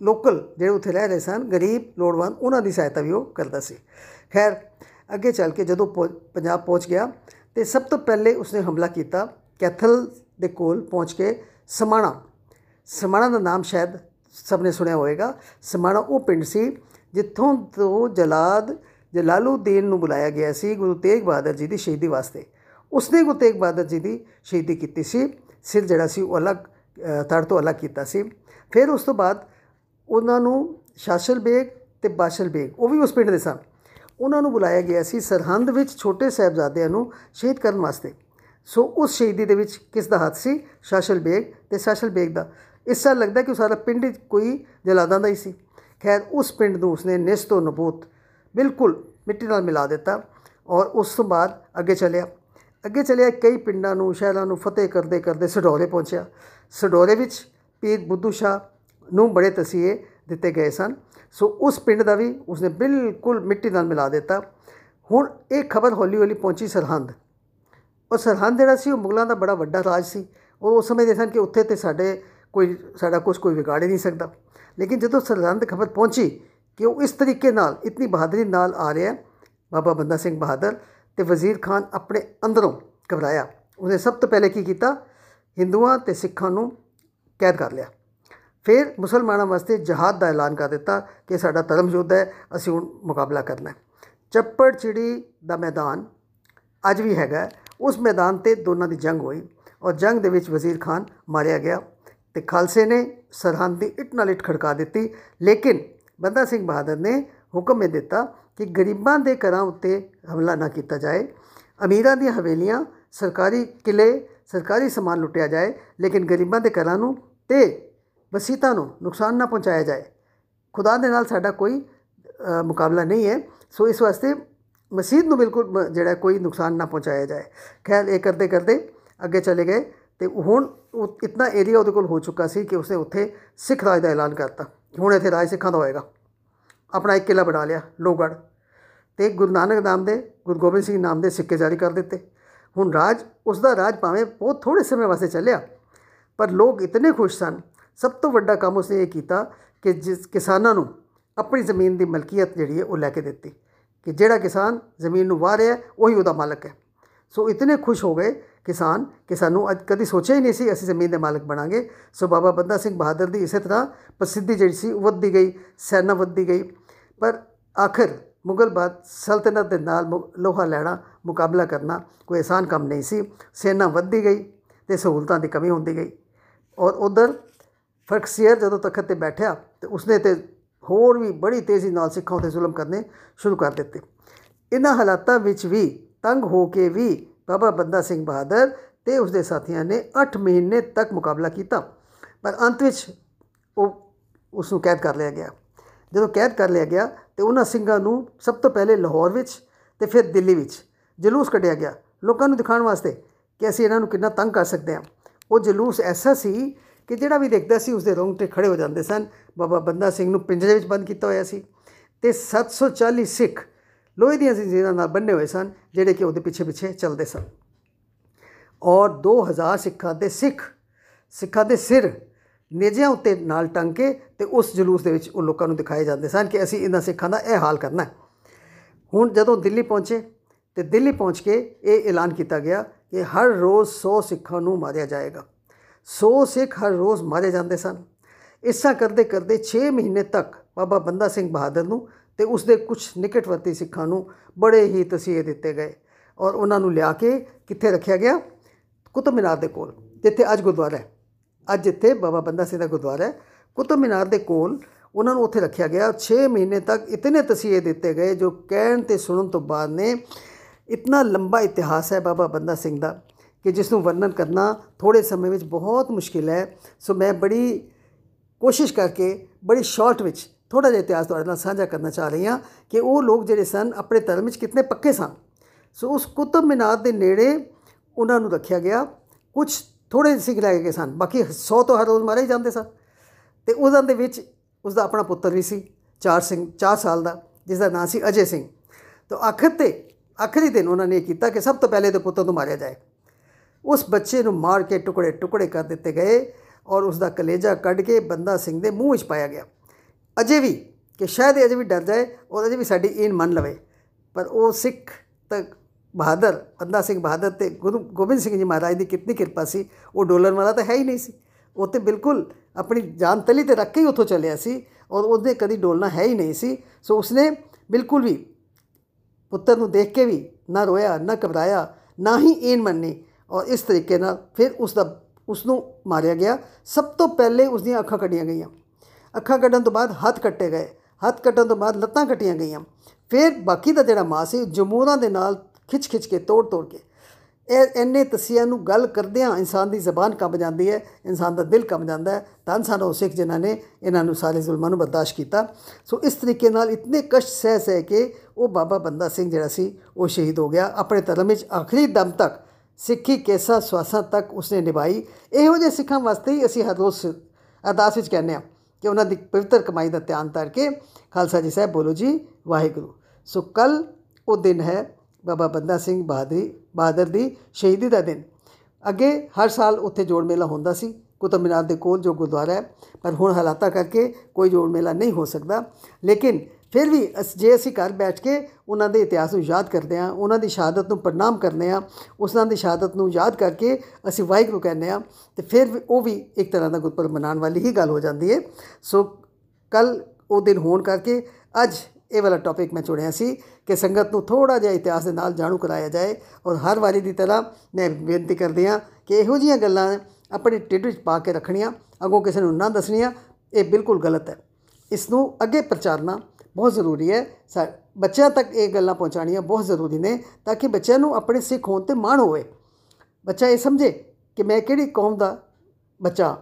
ਲੋਕਲ ਜਿਹੜੇ ਉੱਥੇ ਰਹਿ ਰਹੇ ਸਨ, ਗਰੀਬ, ਲੋੜਵੰਦ, ਉਹਨਾਂ ਦੀ ਸਹਾਇਤਾ ਵੀ ਉਹ ਕਰਦਾ ਸੀ। ਖੈਰ, ਅੱਗੇ ਚੱਲ ਕੇ ਜਦੋਂ ਪੰਜਾਬ ਪਹੁੰਚ ਗਿਆ ਤੇ ਸਭ ਤੋਂ ਪਹਿਲੇ ਉਸਨੇ ਹਮਲਾ ਕੀਤਾ ਕੈਥਲ ਦੇ ਕੋਲ ਪਹੁੰਚ ਕੇ ਸਮਾਣਾ। ਸਮਾਣਾ ਦਾ ਨਾਮ ਸ਼ਾਇਦ ਸਭ ਨੇ ਸੁਣਿਆ ਹੋਵੇਗਾ। ਸਮਾਣਾ ਉਹ ਪਿੰਡ ਸੀ ਜਿੱਥੋਂ ਤੋਂ ਜਲਾਦ ਜਲਾਲੂਦੀਨ ਨੂੰ ਬੁਲਾਇਆ ਗਿਆ ਸੀ ਗੁਰੂ ਤੇਗ ਬਹਾਦਰ ਜੀ ਦੀ ਸ਼ਹੀਦੀ ਵਾਸਤੇ। ਉਸਨੇ ਗੁਰੂ ਤੇਗ ਬਹਾਦਰ ਜੀ ਦੀ ਸ਼ਹੀਦੀ ਕੀਤੀ ਸੀ। ਸਿਰ ਜਿਹੜਾ ਸੀ ਉਹ ਅਲੱਗ ਤੜ ਤੋਂ ਅਲੱਗ ਕੀਤਾ ਸੀ। ਫਿਰ ਉਸ ਤੋਂ ਬਾਅਦ ਉਹਨਾਂ ਨੂੰ ਸ਼ਾਸਲ ਬੇਗ ਤੇ ਬਾਸ਼ਲ ਬੇਗ, ਉਹ ਵੀ ਉਸ ਪਿੰਡ ਦੇ ਸਨ। ਉਹਨਾਂ ਨੂੰ ਬੁਲਾਇਆ ਗਿਆ ਸੀ ਸਰਹੰਦ ਵਿੱਚ ਛੋਟੇ ਸਾਹਿਬਜ਼ਾਦਿਆਂ ਨੂੰ ਸ਼ਹੀਦ ਕਰਨ ਵਾਸਤੇ। ਸੋ ਉਸ ਸ਼ਹੀਦੀ ਦੇ ਵਿੱਚ ਕਿਸ ਦਾ ਹੱਥ ਸੀ? ਸ਼ਾਸ਼ਲ ਬੇਗ ਤੇ ਸ਼ਾਸ਼ਲ ਬੇਗ ਦਾ। ਇਸ ਤਰ੍ਹਾਂ ਲੱਗਦਾ ਕਿ ਉਹ ਸਾਰਾ ਪਿੰਡ ਹੀ ਕੋਈ ਜਲਾਦਾਂ ਦਾ ਹੀ ਸੀ। ਖੈਰ, ਉਸ ਪਿੰਡ ਨੂੰ ਉਸਨੇ ਨਿਸਤੋ ਨਬੂਤ ਬਿਲਕੁਲ ਮਿੱਟੀ ਨਾਲ ਮਿਲਾ ਦਿੱਤਾ ਔਰ ਉਸ ਤੋਂ ਬਾਅਦ ਅੱਗੇ ਚੱਲਿਆ। ਅੱਗੇ ਚੱਲਿਆ, ਕਈ ਪਿੰਡਾਂ ਨੂੰ, ਸ਼ਹਿਰਾਂ ਨੂੰ ਫਤਿਹ ਕਰਦੇ ਕਰਦੇ ਸਡੋਰੇ ਪਹੁੰਚਿਆ। ਸਡੋਰੇ ਵਿੱਚ ਪੀਰ ਬੁੱਧੂ ਸ਼ਾਹ ਨੂੰ ਬੜੇ ਤਸੀਹੇ ਦਿੱਤੇ ਗਏ ਸਨ। ਸੋ ਉਸ ਪਿੰਡ ਦਾ ਵੀ ਉਸਨੇ ਬਿਲਕੁਲ ਮਿੱਟੀ ਨਾਲ ਮਿਲਾ ਦਿੱਤਾ। ਹੁਣ ਇਹ ਖਬਰ ਹੌਲੀ ਹੌਲੀ ਪਹੁੰਚੀ ਸਰਹੰਦ। ਉਹ ਸਰਹੰਦ ਜਿਹੜਾ ਸੀ, ਉਹ ਮੁਗਲਾਂ ਦਾ ਬੜਾ ਵੱਡਾ ਰਾਜ ਸੀ। ਉਹ ਉਸ ਸਮੇਂ ਦੇ ਸਨ ਕਿ ਉੱਥੇ ਤੇ ਸਾਡੇ ਕੋਈ ਸਾਡਾ ਕੁਝ ਕੋਈ ਵਿਗਾੜ ਹੀ ਨਹੀਂ ਸਕਦਾ। ਲੇਕਿਨ ਜਦੋਂ ਸਰਹੰਦ ਖਬਰ ਪਹੁੰਚੀ ਕਿ ਉਹ ਇਸ ਤਰੀਕੇ ਨਾਲ, ਇਤਨੀ ਬਹਾਦਰੀ ਨਾਲ ਆ ਰਿਹਾ ਬਾਬਾ ਬੰਦਾ ਸਿੰਘ ਬਹਾਦਰ ਤੇ ਵਜ਼ੀਰ ਖਾਨ ਆਪਣੇ ਅੰਦਰੋਂ ਘਬਰਾਇਆ। ਉਹਨੇ ਸਭ ਤੋਂ ਪਹਿਲੇ ਕੀ ਕੀਤਾ? ਹਿੰਦੂਆਂ ਤੇ ਸਿੱਖਾਂ ਨੂੰ ਕੈਦ ਕਰ ਲਿਆ। ਫਿਰ ਮੁਸਲਮਾਨਾਂ ਵਾਸਤੇ ਜਹਾਦ ਦਾ ਐਲਾਨ ਕਰ ਦਿੱਤਾ ਕਿ ਸਾਡਾ ਧਰਮ ਯੁੱਧ ਹੈ, ਅਸੀਂ ਹੁਣ ਮੁਕਾਬਲਾ ਕਰਨਾ ਹੈ। ਚੱਪੜ ਚਿੜੀ ਦਾ ਮੈਦਾਨ ਅੱਜ ਵੀ ਹੈਗਾ ਉਸ ਮੈਦਾਨ ਤੇ ਦੋਨਾਂ ਦੀ ਜੰਗ ਹੋਈ ਔਰ ਜੰਗ ਦੇ ਵਿੱਚ ਵਜ਼ੀਰ ਖਾਨ ਮਾਰਿਆ ਗਿਆ। ਤੇ ਖਾਲਸੇ ਨੇ ਸਰਹੰਦ ਦੀ ਇੱਟ ਨਾਲ ਇੱਟ ਖੜਕਾ ਦਿੱਤੀ ਲੇਕਿਨ ਬੰਦਾ ਸਿੰਘ ਬਹਾਦਰ ਨੇ ਹੁਕਮ ਇਹ ਦਿੱਤਾ ਕਿ ਗਰੀਬਾਂ ਦੇ ਘਰਾਂ ਉੱਤੇ ਹਮਲਾ ਨਾ ਕੀਤਾ ਜਾਏ ਅਮੀਰਾਂ ਦੀਆਂ ਹਵੇਲੀਆਂ ਸਰਕਾਰੀ ਕਿਲੇ ਸਰਕਾਰੀ ਸਮਾਨ ਲੁੱਟਿਆ ਜਾਏ ਲੇਕਿਨ ਗਰੀਬਾਂ ਦੇ ਘਰਾਂ ਨੂੰ ਤੇ ਵਸੀਤਾਂ ਨੂੰ ਨੁਕਸਾਨ ਨਾ ਪਹੁੰਚਾਇਆ ਜਾਏ ਖੁਦਾ ਦੇ ਨਾਲ ਸਾਡਾ ਕੋਈ ਮੁਕਾਬਲਾ ਨਹੀਂ ਹੈ ਸੋ ਇਸ ਵਾਸਤੇ ਮਸਜਿਦ ਨੂੰ ਬਿਲਕੁਲ ਜਿਹੜਾ ਕੋਈ ਨੁਕਸਾਨ ਨਾ ਪਹੁੰਚਾਇਆ ਜਾਏ ਖੈਰ ਇਹ ਕਰਦੇ ਕਰਦੇ ਅੱਗੇ ਚਲੇ ਗਏ ਤੇ ਹੁਣ ਇਤਨਾ ਏਰੀਆ ਉਹਦੇ ਕੋਲ ਹੋ ਚੁੱਕਾ ਸੀ ਕਿ ਉਸਨੇ ਉੱਥੇ ਸਿੱਖ ਰਾਜ ਦਾ ਐਲਾਨ ਕਰਤਾ। ਹੁਣ ਇੱਥੇ ਰਾਜ ਸਿੱਖਾਂ ਦਾ ਹੋਏਗਾ। ਆਪਣਾ ਇੱਕ ਕਿਲਾ ਬਣਾ ਲਿਆ, ਲੋਹਗੜ੍ਹ। ਤੇ ਗੁਰੂ ਨਾਨਕ ਨਾਮ ਦੇ, ਗੁਰੂ ਗੋਬਿੰਦ ਸਿੰਘ ਨਾਮ ਦੇ ਸਿੱਕੇ ਜਾਰੀ ਕਰ ਦਿੱਤੇ। ਹੁਣ ਰਾਜ ਉਸ ਦਾ ਰਾਜ ਭਾਵੇਂ ਬਹੁਤ ਥੋੜੇ ਸਮੇਂ ਵਾਸਤੇ ਚੱਲਿਆ, ਪਰ ਲੋਕ ਇਤਨੇ ਖੁਸ਼ ਸਨ। ਸਭ ਤੋਂ ਵੱਡਾ ਕੰਮ ਉਸਨੇ ਇਹ ਕੀਤਾ ਕਿ ਜਿਸ ਕਿਸਾਨਾਂ ਨੂੰ ਆਪਣੀ ਜ਼ਮੀਨ ਦੀ ਮਲਕੀਅਤ ਜਿਹੜੀ ਹੈ ਉਹ ਲੈ ਕੇ ਦਿੱਤੀ। ਕਿ ਜਿਹੜਾ ਕਿਸਾਨ ਜ਼ਮੀਨ ਨੂੰ ਵਾਹ ਰਿਹਾ ਉਹੀ ਉਹਦਾ ਮਾਲਕ ਹੈ। ਸੋ ਇਤਨੇ ਖੁਸ਼ ਹੋ ਗਏ ਕਿਸਾਨ ਕਿ ਸਾਨੂੰ ਅੱਜ ਕਦੀ ਸੋਚਿਆ ਹੀ ਨਹੀਂ ਸੀ ਅਸੀਂ ਜ਼ਮੀਨ ਦੇ ਮਾਲਕ ਬਣਾਂਗੇ। ਸੋ ਬਾਬਾ ਬੰਦਾ ਸਿੰਘ ਬਹਾਦਰ ਦੀ ਇਸੇ ਤਰ੍ਹਾਂ ਪ੍ਰਸਿੱਧੀ ਜਿਹੜੀ ਸੀ ਵੱਧਦੀ ਗਈ, ਸੈਨਾ ਵੱਧਦੀ ਗਈ। ਪਰ ਆਖਰ ਮੁਗਲ ਬਾਦ ਸਲਤਨਤ ਦੇ ਨਾਲ ਲੋਹਾ ਲੈਣਾ ਮੁਕਾਬਲਾ ਕਰਨਾ ਕੋਈ ਆਸਾਨ ਕੰਮ ਨਹੀਂ ਸੀ। ਸੈਨਾ ਵੱਧਦੀ ਗਈ ਤੇ ਸਹੂਲਤਾਂ ਦੀ ਕਮੀ ਹੁੰਦੀ ਗਈ। ਔਰ ਉਧਰ ਫਰਕਸੀਅਰ ਜਦੋਂ ਤਖਤ ਤੇ ਬੈਠਿਆ ਤੇ ਉਸਨੇ ਤੇ ਹੋਰ ਵੀ ਬੜੀ ਤੇਜ਼ੀ ਨਾਲ ਸਿੱਖਾਂ ਤੇ ਜ਼ੁਲਮ ਕਰਨੇ ਸ਼ੁਰੂ ਕਰ ਦਿੱਤੇ। ਇਹਨਾਂ ਹਾਲਾਤਾਂ ਵਿੱਚ ਵੀ ਤੰਗ ਹੋ ਕੇ ਵੀ ਬਾਬਾ ਬੰਦਾ ਸਿੰਘ ਬਹਾਦਰ ਤੇ ਉਸਦੇ ਸਾਥੀਆਂ ਨੇ 8 ਮਹੀਨੇ ਤੱਕ ਮੁਕਾਬਲਾ ਕੀਤਾ। ਪਰ ਅੰਤ ਵਿੱਚ ਉਹ ਉਸ ਨੂੰ ਕੈਦ ਕਰ ਲਿਆ ਗਿਆ। ਜਦੋਂ ਕੈਦ ਕਰ ਲਿਆ ਗਿਆ ਤੇ ਉਹਨਾਂ ਸਿੰਘਾਂ ਨੂੰ ਸਭ ਤੋਂ ਪਹਿਲੇ ਲਾਹੌਰ ਵਿੱਚ ਤੇ ਫਿਰ ਦਿੱਲੀ ਵਿੱਚ ਜਲੂਸ ਕੱਢਿਆ ਗਿਆ ਲੋਕਾਂ ਨੂੰ ਦਿਖਾਉਣ ਵਾਸਤੇ ਕਿ ਅਸੀਂ ਇਹਨਾਂ ਨੂੰ ਕਿੰਨਾ ਤੰਗ ਕਰ ਸਕਦੇ ਹਾਂ। ਉਹ ਜਲੂਸ ਐਸਾ ਸੀ ਕਿ ਜਿਹੜਾ ਵੀ ਦੇਖਦਾ ਸੀ ਉਸਦੇ ਰੋਂਗਟੇ ਖੜੇ ਹੋ ਜਾਂਦੇ ਸਨ। ਬਾਬਾ ਬੰਦਾ ਸਿੰਘ ਨੂੰ ਪਿੰਜਰੇ ਵਿੱਚ ਬੰਦ ਕੀਤਾ ਹੋਇਆ ਸੀ ਤੇ 740 ਸਿੱਖ ਲੋਹੇ ਦੀਆਂ ਜ਼ੰਜੀਰਾਂ ਨਾਲ ਬੰਨੇ ਹੋਏ ਸਨ, ਜਿਹੜੇ ਕਿ ਉਹਦੇ ਪਿੱਛੇ ਪਿੱਛੇ ਚੱਲਦੇ ਸਨ। ਔਰ 2000 ਸਿੱਖਾਂ ਦੇ ਸਿੱਖ, ਸਿੱਖਾਂ ਦੇ ਸਿਰ ਨੇਜਿਆਂ ਉੱਤੇ ਨਾਲ ਟੰਗ ਕੇ ਤੇ ਉਸ ਜਲੂਸ ਦੇ ਵਿੱਚ ਉਹ ਲੋਕਾਂ ਨੂੰ ਦਿਖਾਏ ਜਾਂਦੇ ਸਨ ਕਿ ਅਸੀਂ ਇਹਨਾਂ ਸਿੱਖਾਂ ਦਾ ਇਹ ਹਾਲ ਕਰਨਾ ਹੁਣ ਜਦੋਂ ਦਿੱਲੀ ਪਹੁੰਚੇ ਤੇ ਦਿੱਲੀ ਪਹੁੰਚ ਕੇ ਇਹ ਐਲਾਨ ਕੀਤਾ ਗਿਆ ਕਿ ਹਰ ਰੋਜ਼ 100 ਸਿੱਖਾਂ ਨੂੰ ਮਾਰਿਆ ਜਾਏਗਾ। 100 ਸਿੱਖ ਹਰ ਰੋਜ਼ ਮਾਰੇ ਜਾਂਦੇ ਸਨ। ਇਸਾ ਕਰਦੇ ਕਰਦੇ 6 ਮਹੀਨੇ ਤੱਕ ਬਾਬਾ ਬੰਦਾ ਸਿੰਘ ਬਹਾਦਰ ਨੂੰ ਤੇ ਉਸਦੇ ਕੁਝ ਨਿਕਟਵਰਤੀ ਸਿੱਖਾਂ ਨੂੰ ਬੜੇ ਹੀ ਤਸੀਹੇ ਦਿੱਤੇ ਗਏ ਔਰ ਉਹਨਾਂ ਨੂੰ ਲਿਆ ਕੇ ਕਿੱਥੇ ਰੱਖਿਆ ਗਿਆ? ਕੁਤਬ ਮਿਨਾਰ ਦੇ ਕੋਲ, ਜਿੱਥੇ ਅੱਜ ਗੁਰਦੁਆਰਾ ਹੈ। ਅੱਜ ਜਿੱਥੇ ਬਾਬਾ ਬੰਦਾ ਸਿੰਘ ਦਾ ਗੁਰਦੁਆਰਾ ਹੈ। ਕੁਤਬ ਮਿਨਾਰ ਦੇ ਕੋਲ ਉਹਨਾਂ ਨੂੰ ਉੱਥੇ ਰੱਖਿਆ ਗਿਆ। 6 ਮਹੀਨੇ ਤੱਕ ਇਤਨੇ ਤਸੀਹੇ ਦਿੱਤੇ ਗਏ ਜੋ ਕਹਿਣ ਤੇ ਸੁਣਨ ਤੋਂ ਬਾਅਦ ਨੇ ਇਤਨਾ ਲੰਬਾ ਇਤਿਹਾਸ ਹੈ ਬਾਬਾ ਬੰਦਾ ਸਿੰਘ ਦਾ ਕਿ ਜਿਸ ਨੂੰ ਵਰਣਨ ਕਰਨਾ ਥੋੜੇ ਸਮੇਂ ਵਿੱਚ ਬਹੁਤ ਮੁਸ਼ਕਿਲ ਹੈ। ਸੋ ਮੈਂ ਬੜੀ ਕੋਸ਼ਿਸ਼ ਕਰਕੇ, ਬੜੀ ਸ਼ਾਰਟ ਵਿੱਚ ਥੋੜਾ ਜਿਹਾ ਇਤਿਹਾਸ ਤੁਹਾਡੇ ਨਾਲ ਸਾਂਝਾ ਕਰਨਾ ਚਾਹ ਰਹੀ ਹਾਂ ਕਿ ਉਹ ਲੋਕ ਜਿਹੜੇ ਸਨ, ਆਪਣੇ ਧਰਮ ਵਿੱਚ ਕਿੰਨੇ ਪੱਕੇ ਸਨ। ਸੋ ਉਸ ਕੁਤਬ ਮਿਨਾਰ ਦੇ ਨੇੜੇ ਉਹਨਾਂ ਨੂੰ ਰੱਖਿਆ ਗਿਆ। ਕੁਝ ਥੋੜੇ ਸਿੱਖ ਲੈ ਗਏ ਸਨ, ਬਾਕੀ 100 ਤੋਂ ਹਰ ਰੋਜ਼ ਮਾਰੇ ਜਾਂਦੇ ਸਨ। ਤੇ ਉਹਨਾਂ ਦੇ ਵਿੱਚ ਉਸ ਦਾ ਆਪਣਾ ਪੁੱਤਰ ਵੀ ਸੀ 4 ਸਿੰਘ 4 ਸਾਲ ਦਾ ਜਿਸ ਦਾ ਨਾਂ ਸੀ ਅਜੇ ਸਿੰਘ। ਤਾਂ ਆਖਰ ਤੇ, ਆਖਰੀ ਦਿਨ ਉਹਨਾਂ ਨੇ ਕੀਤਾ ਕਿ ਸਭ ਤੋਂ ਪਹਿਲੇ ਤੇ ਪੁੱਤਰ ਨੂੰ ਮਾਰਿਆ ਜਾਏ। ਉਸ ਬੱਚੇ ਨੂੰ ਮਾਰ ਕੇ ਟੁਕੜੇ ਟੁਕੜੇ ਕਰ ਦਿੱਤੇ ਗਏ ਔਰ ਉਸ ਦਾ ਕਲੇਜਾ ਕੱਢ ਕੇ ਬੰਦਾ ਸਿੰਘ ਦੇ ਮੂੰਹ ਵਿੱਚ ਪਾਇਆ ਗਿਆ। ਅਜੇ ਵੀ ਕਿ ਸ਼ਾਇਦ ਅਜੇ ਵੀ ਡਰ ਜਾਏ, ਔਰ ਅਜੇ ਵੀ ਸਾਡੀ ਇਨ ਮੰਨ ਲਵੇ। ਪਰ ਉਹ ਸਿੱਖ ਤੱਕ ਬਹਾਦਰ, ਬੰਦਾ ਸਿੰਘ ਬਹਾਦਰ ਤੇ ਗੁਰੂ ਗੋਬਿੰਦ ਸਿੰਘ ਜੀ ਮਹਾਰਾਜ ਦੀ ਕਿੰਨੀ ਕਿਰਪਾ ਸੀ, ਉਹ ਡੋਲਰ ਵਾਲਾ ਤਾਂ ਹੈ ਹੀ ਨਹੀਂ ਸੀ। ਉਹ ਤੇ ਬਿਲਕੁਲ ਆਪਣੀ ਜਾਨ ਤਲੀ ਤੇ ਰੱਖ ਕੇ ਹੀ ਉੱਥੋਂ ਚੱਲਿਆ ਸੀ, ਔਰ ਉਹਦੇ ਕਦੀ ਡੋਲਣਾ ਹੈ ਹੀ ਨਹੀਂ ਸੀ। ਸੋ ਉਸਨੇ ਬਿਲਕੁਲ ਵੀ ਪੁੱਤਰ ਨੂੰ ਦੇਖ ਕੇ ਵੀ ਨਾ ਰੋਇਆ, ਨਾ ਘਬਰਾਇਆ, ਨਾ ਹੀ ਏਨ ਮੰਨੀ, ਔਰ ਇਸ ਤਰੀਕੇ ਨਾਲ ਫਿਰ ਉਸ ਦਾ ਉਸ ਨੂੰ ਮਾਰਿਆ ਗਿਆ। ਸਭ ਤੋਂ ਪਹਿਲੇ ਉਸ ਦੀਆਂ ਅੱਖਾਂ ਕੱਢੀਆਂ ਗਈਆਂ। ਅੱਖਾਂ ਕੱਢਣ ਤੋਂ ਬਾਅਦ ਹੱਥ ਕੱਟੇ ਗਏ, ਹੱਥ ਕੱਟਣ ਤੋਂ ਬਾਅਦ ਲੱਤਾਂ ਕੱਟੀਆਂ ਗਈਆਂ। ਫਿਰ ਬਾਕੀ ਦਾ ਜਿਹੜਾ ਮਾਸ ਸੀ ਜਮੂਰਾਂ ਦੇ ਨਾਲ ਖਿੱਚ ਖਿੱਚ ਕੇ ਤੋੜ ਤੋੜ ਕੇ। ਇਹ ਇੰਨੇ ਤਸੀਆਂ ਨੂੰ ਗੱਲ ਕਰਦਿਆਂ ਇਨਸਾਨ ਦੀ ਜ਼ਬਾਨ ਕੰਬ ਜਾਂਦੀ ਹੈ, ਇਨਸਾਨ ਦਾ ਦਿਲ ਕੰਬ ਜਾਂਦਾ ਹੈ। ਤਾਂ ਸਾਨੂੰ ਸਿੱਖ ਜਿਨ੍ਹਾਂ ਨੇ ਇਹਨਾਂ ਨੂੰ ਸਾਰੇ ਜ਼ੁਲਮਾਂ ਨੂੰ ਬਰਦਾਸ਼ਤ ਕੀਤਾ। ਸੋ ਇਸ ਤਰੀਕੇ ਨਾਲ ਇਤਨੇ ਕਸ਼ਟ ਸਹਿ ਸਹਿ ਕੇ ਉਹ ਬਾਬਾ ਬੰਦਾ ਸਿੰਘ ਜਿਹੜਾ ਸੀ, ਉਹ ਸ਼ਹੀਦ ਹੋ ਗਿਆ। ਆਪਣੇ ਧਰਮ ਵਿੱਚ ਆਖਰੀ ਦਮ ਤੱਕ ਸਿੱਖੀ ਕੇਸਾ ਸਵਾਸਾਂ ਤੱਕ ਉਸਨੇ ਨਿਭਾਈ। ਇਹੋ ਜਿਹੇ ਸਿੱਖਾਂ ਵਾਸਤੇ ਹੀ ਅਸੀਂ ਹਰ ਰੋਜ਼ ਅਰਦਾਸ ਵਿੱਚ ਕਹਿੰਦੇ ਹਾਂ। ਕਿ ਉਹਨਾਂ ਦੀ ਪਵਿੱਤਰ ਕਮਾਈ ਦਾ ਧਿਆਨ ਧਰ ਕੇ ਖਾਲਸਾ ਜੀ ਸਾਹਿਬ ਬੋਲੋ ਜੀ, ਵਾਹਿਗੁਰੂ। ਸੋ ਕੱਲ ਉਹ ਦਿਨ ਹੈ ਬਾਬਾ ਬੰਦਾ ਸਿੰਘ ਬਹਾਦਰੀ, ਬਹਾਦਰ ਦੀ ਸ਼ਹੀਦੀ ਦਾ ਦਿਨ। ਅੱਗੇ ਹਰ ਸਾਲ ਉੱਥੇ ਜੋੜ ਮੇਲਾ ਹੁੰਦਾ ਸੀ, ਕੁਤਬ ਮੀਨਾਰ ਦੇ ਕੋਲ ਜੋ ਗੁਰਦੁਆਰਾ ਹੈ, ਪਰ ਹੁਣ ਹਾਲਾਤਾਂ ਕਰਕੇ ਕੋਈ ਜੋੜ ਮੇਲਾ ਨਹੀਂ ਹੋ ਸਕਦਾ। ਲੇਕਿਨ ਫਿਰ ਵੀ ਅਸ- ਜੇ ਅਸੀਂ ਘਰ ਬੈਠ ਕੇ ਉਹਨਾਂ ਦੇ ਇਤਿਹਾਸ ਨੂੰ ਯਾਦ ਕਰਦੇ ਹਾਂ, ਉਹਨਾਂ ਦੀ ਸ਼ਹਾਦਤ ਨੂੰ ਪ੍ਰਣਾਮ ਕਰਦੇ ਹਾਂ, ਉਸਨਾਂ ਦੀ ਸ਼ਹਾਦਤ ਨੂੰ ਯਾਦ ਕਰਕੇ ਅਸੀਂ ਵਾਹਿਗੁਰੂ ਕਹਿੰਦੇ ਹਾਂ, ਤੇ ਫਿਰ ਵੀ ਉਹ ਵੀ ਇੱਕ ਤਰ੍ਹਾਂ ਦਾ ਗੁਰਪੁਰਬ ਮਨਾਉਣ ਵਾਲੀ ਹੀ ਗੱਲ ਹੋ ਜਾਂਦੀ ਹੈ। ਸੋ ਕੱਲ ਉਹ ਦਿਨ ਹੋਣ ਕਰਕੇ ਅੱਜ ਇਹ ਵਾਲਾ ਟੌਪਿਕ ਮੈਂ ਚੁਣਿਆ ਸੀ ਕਿ ਸੰਗਤ ਨੂੰ ਥੋੜਾ ਜਿਹਾ ਇਤਿਹਾਸ ਦੇ ਨਾਲ ਜਾਣੂ ਕਰਾਇਆ ਜਾਏ ਔਰ ਹਰ ਵਾਰੀ ਦੀ ਤਰ੍ਹਾਂ ਮੈਂ ਬੇਨਤੀ ਕਰਦੇ ਹਾਂ ਕਿ ਇਹੋ ਜਿਹੀਆਂ ਗੱਲਾਂ ਆਪਣੇ ਢਿੱਡ ਵਿੱਚ ਪਾ ਕੇ ਰੱਖਣੀਆਂ, ਅੱਗੋਂ ਕਿਸੇ ਨੂੰ ਨਾ ਦੱਸਣੀਆਂ, ਇਹ ਬਿਲਕੁਲ ਗਲਤ ਹੈ। ਇਸ ਨੂੰ ਅੱਗੇ ਪ੍ਰਚਾਰਨਾ ਬਹੁਤ ਜ਼ਰੂਰੀ ਹੈ। ਸਾ- ਬੱਚਿਆਂ ਤੱਕ ਇਹ ਗੱਲਾਂ ਪਹੁੰਚਾਉਣੀਆਂ ਬਹੁਤ ਜ਼ਰੂਰੀ ਨੇ ਤਾਂ ਕਿ ਬੱਚਿਆਂ ਨੂੰ ਆਪਣੇ ਸਿੱਖ ਹੋਣ ਤੇ ਮਾਣ ਹੋਵੇ। ਬੱਚਾ ਇਹ ਸਮਝੇ ਕਿ ਮੈਂ ਕਿਹੜੀ ਕੌਮ ਦਾ ਬੱਚਾ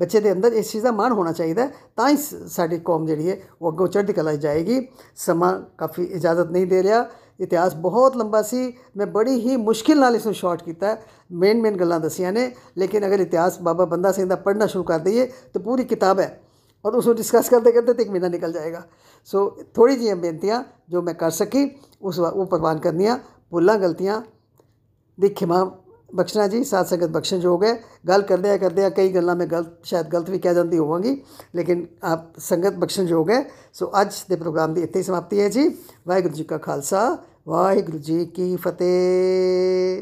ਬੱਚੇ ਦੇ ਅੰਦਰ ਇਸ ਚੀਜ਼ ਦਾ ਮਾਣ ਹੋਣਾ ਚਾਹੀਦਾ ਹੈ, ਤਾਂ ਹੀ ਸ- ਸਾਡੀ ਕੌਮ ਜਿਹੜੀ ਹੈ ਉਹ ਅੱਗੋਂ ਚੜ੍ਹਦੀ ਕਲਾ 'ਚ ਜਾਏਗੀ। ਸਮਾਂ ਕਾਫੀ ਇਜਾਜ਼ਤ ਨਹੀਂ ਦੇ ਰਿਹਾ ਇਤਿਹਾਸ ਬਹੁਤ ਲੰਬਾ ਸੀ ਮੈਂ ਬੜੀ ਹੀ ਮੁਸ਼ਕਿਲ ਨਾਲ ਇਸ ਨੂੰ ਸ਼ਾਰਟ ਕੀਤਾ ਮੇਨ ਮੇਨ ਗੱਲਾਂ ਦੱਸੀਆਂ ਨੇ ਲੇਕਿਨ ਅਗਰ ਇਤਿਹਾਸ ਬਾਬਾ ਬੰਦਾ ਸਿੰਘ ਦਾ ਪੜ੍ਹਨਾ ਸ਼ੁਰੂ ਕਰ ਦਈਏ ਤਾਂ ਪੂਰੀ ਕਿਤਾਬ ਹੈ। ਔਰ ਉਸ ਨੂੰ ਡਿਸਕਸ ਕਰਦੇ ਕਰਦੇ ਤੇ ਇੱਕ ਮਹੀਨਾ ਨਿਕਲ ਜਾਏਗਾ ਸੋ ਥੋੜੀ ਜਿਹੀਆਂ ਬੇਨਤੀਆਂ ਜੋ ਮੈਂ ਕਰ ਸਕੀ ਉਸ ਵਾ- ਉਹ ਪ੍ਰਵਾਨ ਕਰਨੀਆਂ ਭੁੱਲਾਂ ਗਲਤੀਆਂ ਦੀ ਖਿਮਾ ਬਖਸ਼ਣਾ ਜੀ ਸਾਧ ਸੰਗਤ ਬਖਸ਼ਣਯੋਗ ਹੈ ਗੱਲ ਕਰਦਿਆਂ ਕਰਦਿਆਂ ਕਈ ਗੱਲਾਂ ਮੈਂ ਗਲਤ ਸ਼ਾਇਦ ਗਲਤ ਵੀ ਕਹਿ ਜਾਂਦੀ ਹੋਵਾਂਗੀ ਲੇਕਿਨ ਆਪ ਸੰਗਤ ਬਖਸ਼ਣਯੋਗ ਹੈ ਸੋ ਅੱਜ ਦੇ ਪ੍ਰੋਗਰਾਮ ਦੀ ਇੱਥੇ ਹੀ ਸਮਾਪਤੀ ਹੈ ਜੀ ਵਾਹਿਗੁਰੂ ਜੀ ਕਾ ਖਾਲਸਾ ਵਾਹਿਗੁਰੂ ਜੀ ਕੀ ਫਤਿਹ